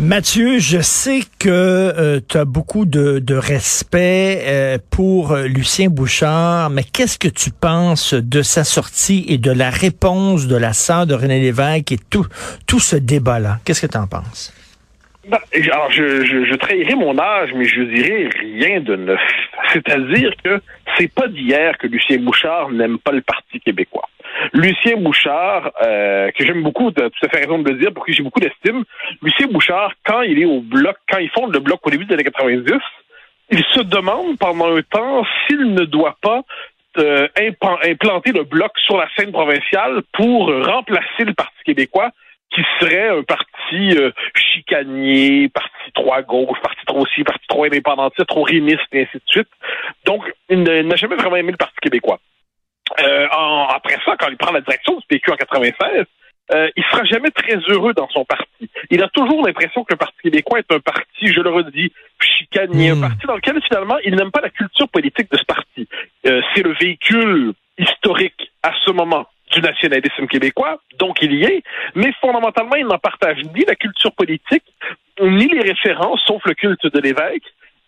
Mathieu, je sais que tu as beaucoup de, respect euh, pour euh, Lucien Bouchard, mais qu'est-ce que tu penses de sa sortie et de la réponse de la sœur de René Lévesque et tout, tout ce débat-là? Qu'est-ce que tu en penses? Ben, alors, je, je, je trahirai mon âge, mais je dirais rien de neuf. C'est-à-dire que c'est pas d'hier que Lucien Bouchard n'aime pas le Parti québécois. Lucien Bouchard, euh, que j'aime beaucoup, de, tout à fait raison de le dire, pour qui j'ai beaucoup d'estime, Lucien Bouchard, quand il est au bloc, quand il fonde le bloc au début des années 90, il se demande pendant un temps s'il ne doit pas euh, implanter le bloc sur la scène provinciale pour remplacer le Parti québécois qui serait un parti euh, chicanier, parti trop gauche, parti trop aussi, parti trop indépendantiste, trop rémiste, et ainsi de suite. Donc, il n'a jamais vraiment aimé le Parti québécois. Euh, en, après ça, quand il prend la direction du PQ en 96, euh, il sera jamais très heureux dans son parti. Il a toujours l'impression que le Parti québécois est un parti, je le redis, chicanier, un parti dans lequel finalement il n'aime pas la culture politique de ce parti. Euh, c'est le véhicule historique à ce moment du nationalisme québécois, donc il y est, mais fondamentalement, il n'en partage ni la culture politique, ni les références, sauf le culte de l'évêque,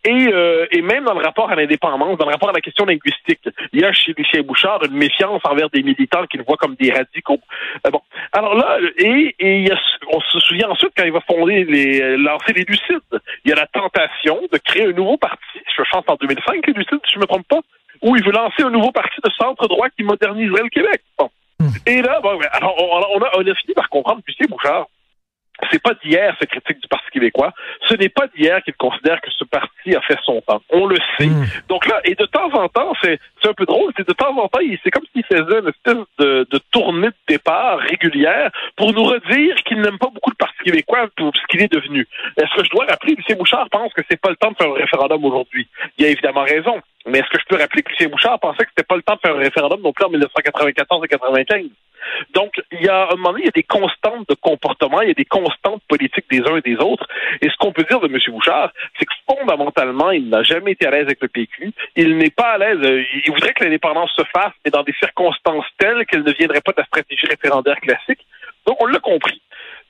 et, euh, et même dans le rapport à l'indépendance, dans le rapport à la question linguistique, il y a chez Lucien Bouchard une méfiance envers des militants qu'il voit comme des radicaux. Euh, bon, alors là, et, et il y a, on se souvient ensuite quand il va fonder les lancer les Lucides, il y a la tentation de créer un nouveau parti. Je chante en 2005 les Lucides, si je me trompe pas, où il veut lancer un nouveau parti de centre droit qui moderniserait le Québec. Bon. Et là, bon, alors, on, a, on a fini par comprendre Lucien Bouchard, c'est pas d'hier cette critique du Parti québécois. Ce n'est pas d'hier qu'il considère que ce parti a fait son temps. On le sait. Mm. Donc là, et de temps en temps, c'est un peu drôle, c'est de temps en temps, c'est comme s'il faisait une espèce de, de, tournée de départ régulière pour nous redire qu'il n'aime pas beaucoup le Parti québécois pour ce qu'il est devenu. Est-ce que je dois rappeler, Lucien Bouchard pense que c'est pas le temps de faire un référendum aujourd'hui? Il a évidemment raison. Mais est-ce que je peux rappeler que Lucien Bouchard pensait que c'était pas le temps de faire un référendum non plus en 1994 et 95? Donc, il y a un moment donné, il y a des constantes de comportement, il y a des constantes politiques des uns et des autres. Et ce qu'on peut dire de M. Bouchard, c'est que fondamentalement, il n'a jamais été à l'aise avec le PQ. Il n'est pas à l'aise. euh, Il voudrait que l'indépendance se fasse, mais dans des circonstances telles qu'elle ne viendrait pas de la stratégie référendaire classique. Donc, on l'a compris.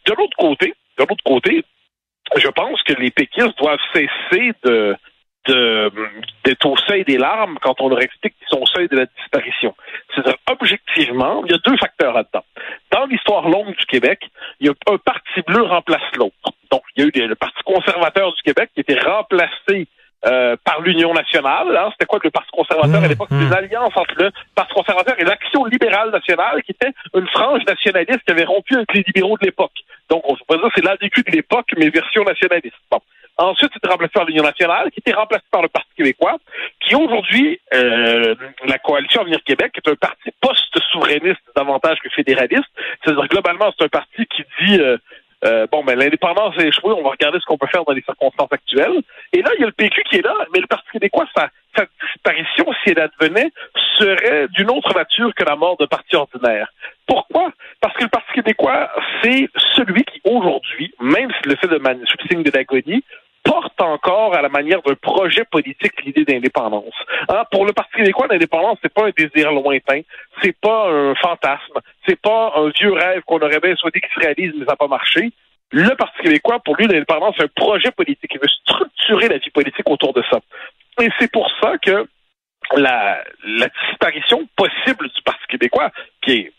De l'autre côté, de l'autre côté, je pense que les péquistes doivent cesser de d'être au seuil des larmes quand on leur explique qu'ils sont au seuil de la disparition. C'est-à-dire, objectivement, il y a deux facteurs là-dedans. Dans l'histoire longue du Québec, il y a un parti bleu remplace l'autre. Donc, il y a eu le Parti conservateur du Québec qui était remplacé euh, par l'Union nationale. Hein. C'était quoi le Parti conservateur à l'époque? C'était une alliance entre le Parti conservateur et l'Action libérale nationale, qui était une frange nationaliste qui avait rompu avec les libéraux de l'époque. Donc, on se dire c'est l'ADQ de l'époque, mais version nationaliste. Bon. Ensuite, c'était remplacé par l'Union nationale, qui était remplacé par le Parti québécois, qui aujourd'hui, euh, la coalition Avenir Québec, est un parti post-souverainiste davantage que fédéraliste. C'est-à-dire, globalement, c'est un parti qui dit... Euh, euh, bon, ben l'indépendance est échouée, on va regarder ce qu'on peut faire dans les circonstances actuelles. Et là, il y a le PQ qui est là, mais le Parti québécois, sa, sa disparition, si elle advenait, serait d'une autre nature que la mort d'un parti ordinaire. Pourquoi? Parce que le Parti québécois, c'est celui qui, aujourd'hui, même s'il le fait de man- sous le signe de l'agonie, porte encore à la manière d'un projet politique l'idée d'indépendance. Hein, pour le Parti québécois, l'indépendance, c'est pas un désir lointain, c'est pas un fantasme, c'est pas un vieux rêve qu'on aurait bien souhaité qu'il se réalise, mais ça n'a pas marché. Le Parti québécois, pour lui, l'indépendance, c'est un projet politique. Il veut structurer la vie politique autour de ça. Et c'est pour ça que la, la disparition possible du Parti québécois, qui est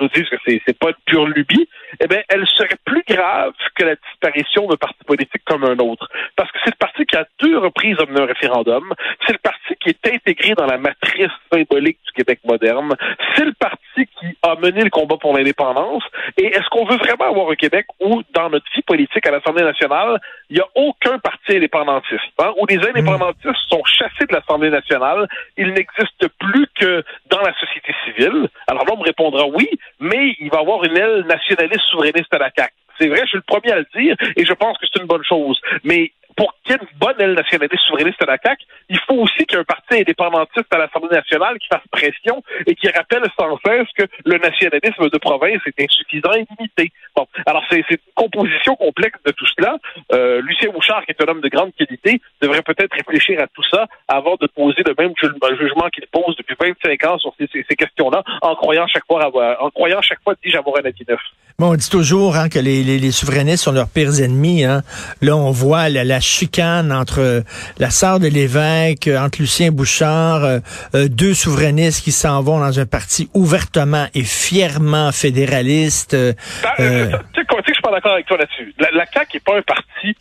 nous disent que c'est c'est pas de pure lubie, eh bien, elle serait plus grave que la disparition d'un parti politique comme un autre. Parce que c'est le parti qui a deux reprises amené un référendum, c'est le parti qui est intégré dans la matrice symbolique du Québec moderne, c'est le parti qui a mené le combat pour l'indépendance. Et est-ce qu'on veut vraiment avoir un Québec où, dans notre vie politique à l'Assemblée nationale, il n'y a aucun parti indépendantiste, hein, où les indépendantistes sont chassés de l'Assemblée nationale, ils n'existent plus que dans la société civile? Alors là, on me répondra oui, mais il va y avoir une aile nationaliste souverainiste à la CAQ. C'est vrai, je suis le premier à le dire et je pense que c'est une bonne chose. Mais pour qu'il y ait une bonne aile nationaliste souverainiste à la CAQ, il faut aussi qu'il y ait un parti indépendantiste à l'Assemblée nationale qui fasse pression et qui rappelle sans cesse que le nationalisme de province est insuffisant et limité. Bon, alors c'est une composition complexe de tout cela. Euh, Lucien Bouchard, qui est un homme de grande qualité, devrait peut-être réfléchir à tout ça avant de poser le même jugement qu'il pose depuis 25 ans sur ces, questions-là, en croyant chaque fois avoir, en croyant chaque fois dire avoir un avis neuf. Bon, on dit toujours hein, que les, souverainistes sont leurs pires ennemis. Hein. Là, on voit la chicane entre la sœur de l'évêque, entre Lucien Bouchard, euh, euh, deux souverainistes qui s'en vont dans un parti ouvertement et fièrement fédéraliste. Euh, ben, euh, tu sais, je suis pas d'accord avec toi là-dessus. La, la CAQ n'est pas un parti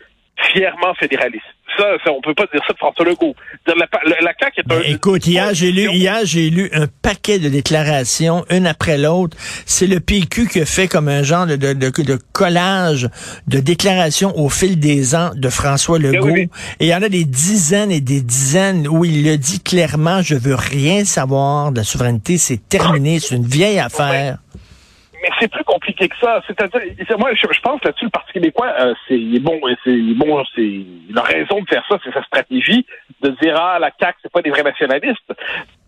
fièrement fédéraliste. Ça, ça, on peut pas dire ça de François Legault. La, la, la CAQ est un... Ben, écoute, hier, j'ai lu, hier, j'ai lu un paquet de déclarations, une après l'autre. C'est le PQ qui a fait comme un genre de, de, de, collage de déclarations au fil des ans de François ben Legault. Oui, oui. Et il y en a des dizaines et des dizaines où il le dit clairement, je veux rien savoir de la souveraineté, c'est terminé, c'est une vieille affaire mais c'est plus compliqué que ça. C'est-à-dire, moi, je, pense là-dessus, le Parti québécois, euh, c'est bon, c'est bon, c'est il a raison de faire ça, c'est sa stratégie de dire ah la CAC, c'est pas des vrais nationalistes.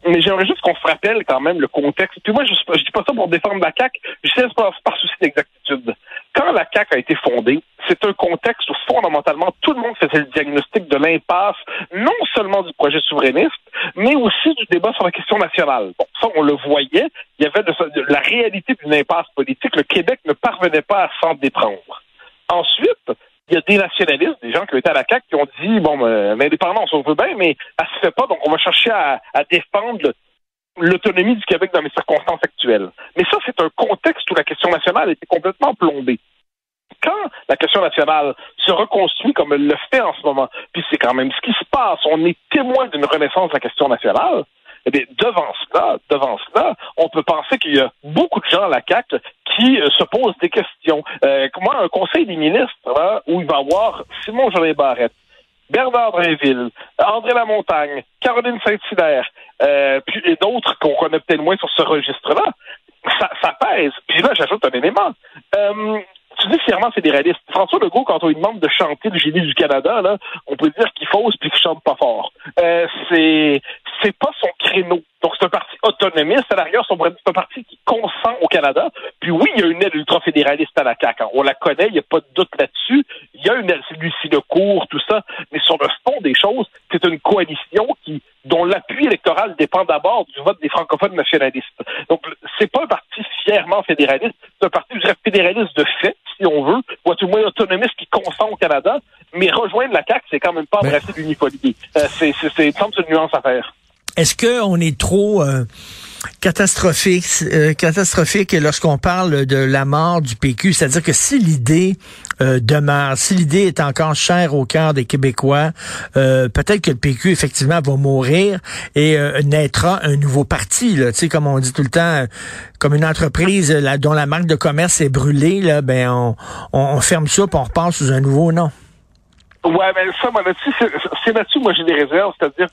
Mais j'aimerais juste qu'on se rappelle quand même le contexte. Puis moi, je, je dis pas ça pour défendre la CAC, je sais pas par souci d'exactitude. CAC a été fondée, c'est un contexte où fondamentalement tout le monde faisait le diagnostic de l'impasse, non seulement du projet souverainiste, mais aussi du débat sur la question nationale. Bon, ça, on le voyait. Il y avait la réalité d'une impasse politique. Le Québec ne parvenait pas à s'en déprendre. Ensuite, il y a des nationalistes, des gens qui étaient à la CAQ, qui ont dit, bon, ben, l'indépendance, on veut bien, mais elle se fait pas, donc on va chercher à, à défendre l'autonomie du Québec dans les circonstances actuelles. Mais ça, c'est un contexte où la question nationale était complètement plombée quand la question nationale se reconstruit comme elle le fait en ce moment, puis c'est quand même ce qui se passe, on est témoin d'une renaissance de la question nationale, eh bien, devant cela, devant cela, on peut penser qu'il y a beaucoup de gens à la CAQ qui euh, se posent des questions. Euh, moi, un conseil des ministres hein, où il va y avoir Simon Jolin Barrette, Bernard Drinville, André Lamontagne, Caroline Saint-Hilaire, euh, puis et d'autres qu'on connaît peut-être moins sur ce registre-là, ça, ça, pèse. Puis là, j'ajoute un élément. Euh, tu dis fièrement fédéraliste. François Legault, quand on lui demande de chanter le génie du Canada, là, on peut dire qu'il fausse puis qu'il chante pas fort. Euh, c'est c'est pas son créneau. Donc c'est un parti autonomiste. À l'arrière, c'est un parti qui consent au Canada. Puis oui, il y a une aile ultra-fédéraliste à la CAQ. On la connaît, il n'y a pas de doute là-dessus. Il y a une aile, Lucie Lecourt, tout ça. Mais sur le fond des choses, c'est une coalition qui dont l'appui électoral dépend d'abord du vote des francophones nationalistes. Donc, c'est pas un parti fièrement fédéraliste, c'est un parti, je dirais, fédéraliste de fait, si on veut, ou à tout le moins autonomiste qui consent au Canada, mais rejoindre la CAQ, c'est quand même pas embrasser l'unifolie. Euh, c'est, c'est, c'est, une nuance à faire. Est-ce qu'on est trop... Euh catastrophique, euh, catastrophique lorsqu'on parle de la mort du PQ. C'est-à-dire que si l'idée euh, demeure, si l'idée est encore chère au cœur des Québécois, euh, peut-être que le PQ effectivement va mourir et euh, naîtra un nouveau parti. Là, tu sais, comme on dit tout le temps, comme une entreprise dont la marque de commerce est brûlée, là, ben on, on, ferme ça pour on repart sous un nouveau nom. Ouais, ben ça, là-dessus, c'est là-dessus, moi j'ai des réserves, c'est-à-dire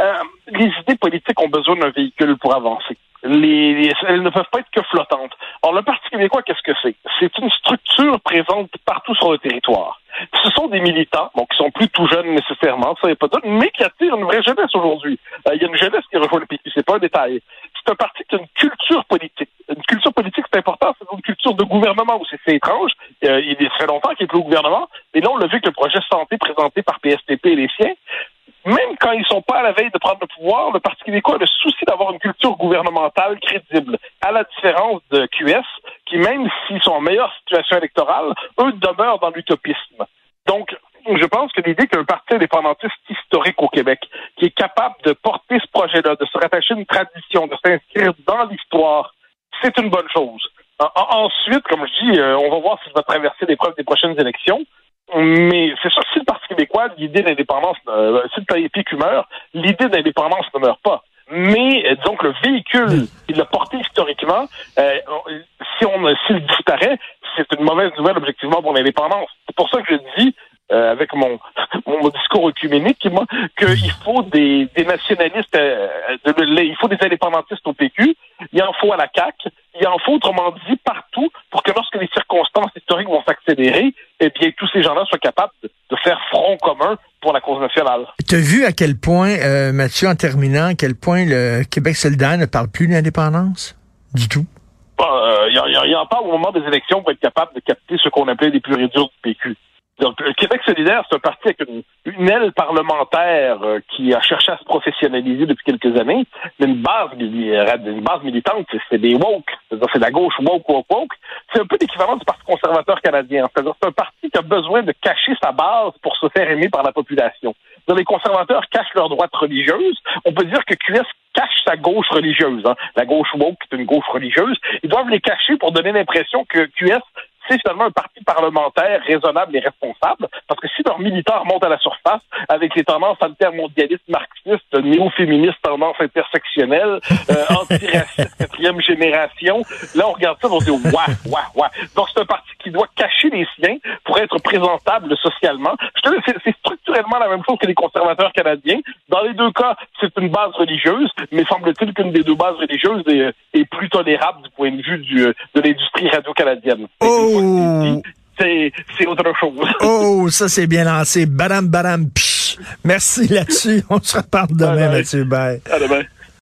euh, les idées politiques ont besoin d'un véhicule pour avancer. Les, elles ne peuvent pas être que flottantes. Alors, le Parti québécois, qu'est-ce que c'est? C'est une structure présente partout sur le territoire. Ce sont des militants, bon, qui sont plus tout jeunes nécessairement, ça n'est pas doute, mais qui attirent une vraie jeunesse aujourd'hui. Euh, il y a une jeunesse qui rejoint le PQ, c'est pas un détail. C'est un parti qui a une culture politique. Une culture politique, c'est important, c'est une culture de gouvernement aussi. C'est étrange. Euh, il fait longtemps qu'il est plus au gouvernement, mais là, on l'a vu que le projet santé présenté par PSTP et les siens, même quand ils sont pas à la veille de prendre le pouvoir, le Parti québécois a le souci d'avoir une culture gouvernementale crédible, à la différence de QS, qui même s'ils sont en meilleure situation électorale, eux demeurent dans l'utopisme. Donc, je pense que l'idée qu'un parti indépendantiste historique au Québec, qui est capable de porter ce projet-là, de se rattacher à une tradition, de s'inscrire dans l'histoire, c'est une bonne chose. Ensuite, comme je dis, euh, on va voir s'il va traverser l'épreuve des prochaines élections. Mais c'est sûr, si le Parti québécois, l'idée d'indépendance, euh, si le PQ meurt, l'idée d'indépendance ne meurt pas. Mais euh, disons que le véhicule qui l'a porté historiquement, euh, si on s'il disparaît, c'est une mauvaise nouvelle objectivement pour l'indépendance. C'est pour ça que je dis, euh, avec mon, mon discours œcuménique, moi, qu'il faut des, des nationalistes, euh, il faut des indépendantistes au PQ, il en faut à la CAQ, il en faut, autrement dit, partout pour que lorsque les circonstances historiques vont s'accélérer, eh bien, tous ces gens-là soient capables de, faire front commun pour la cause nationale. Tu as vu à quel point, euh, Mathieu, en terminant, à quel point le Québec solidaire ne parle plus d'indépendance? Du tout. Euh, il y, en parle au moment des élections pour être capable de capter ce qu'on appelait les plus réduits du PQ. Donc, Québec solidaire, c'est un parti avec une, aile parlementaire euh, qui a cherché à se professionnaliser depuis quelques années, mais une base, militante, c'est des woke. C'est la gauche woke, woke, woke. C'est un peu l'équivalent du Parti conservateur canadien. C'est-à-dire c'est un parti qui a besoin de cacher sa base pour se faire aimer par la population. les conservateurs cachent leurs droites religieuses. On peut dire que QS cache sa gauche religieuse. Hein. La gauche woke, c'est une gauche religieuse. Ils doivent les cacher pour donner l'impression que QS c'est finalement un parti parlementaire raisonnable et responsable, parce que si leurs militants remontent à la surface avec les tendances altermondialistes marxistes, néo-féministes, tendances intersectionnelles, euh, antiracistes, quatrième génération, là on regarde ça, on se dit ouah, ouah, ouah. Donc c'est un parti qui doit cacher les siens pour être présentable socialement. Je te dis, c'est structurellement la même chose que les conservateurs canadiens. Dans les deux cas, c'est une base religieuse, mais semble-t-il qu'une des deux bases religieuses est, est, plus tolérable du point de vue du, de l'industrie radio-canadienne. Oh! C'est autre chose. oh, ça c'est bien lancé. Badam, badam, psh. Merci là-dessus. On se reparle demain, Mathieu. Bye. À demain.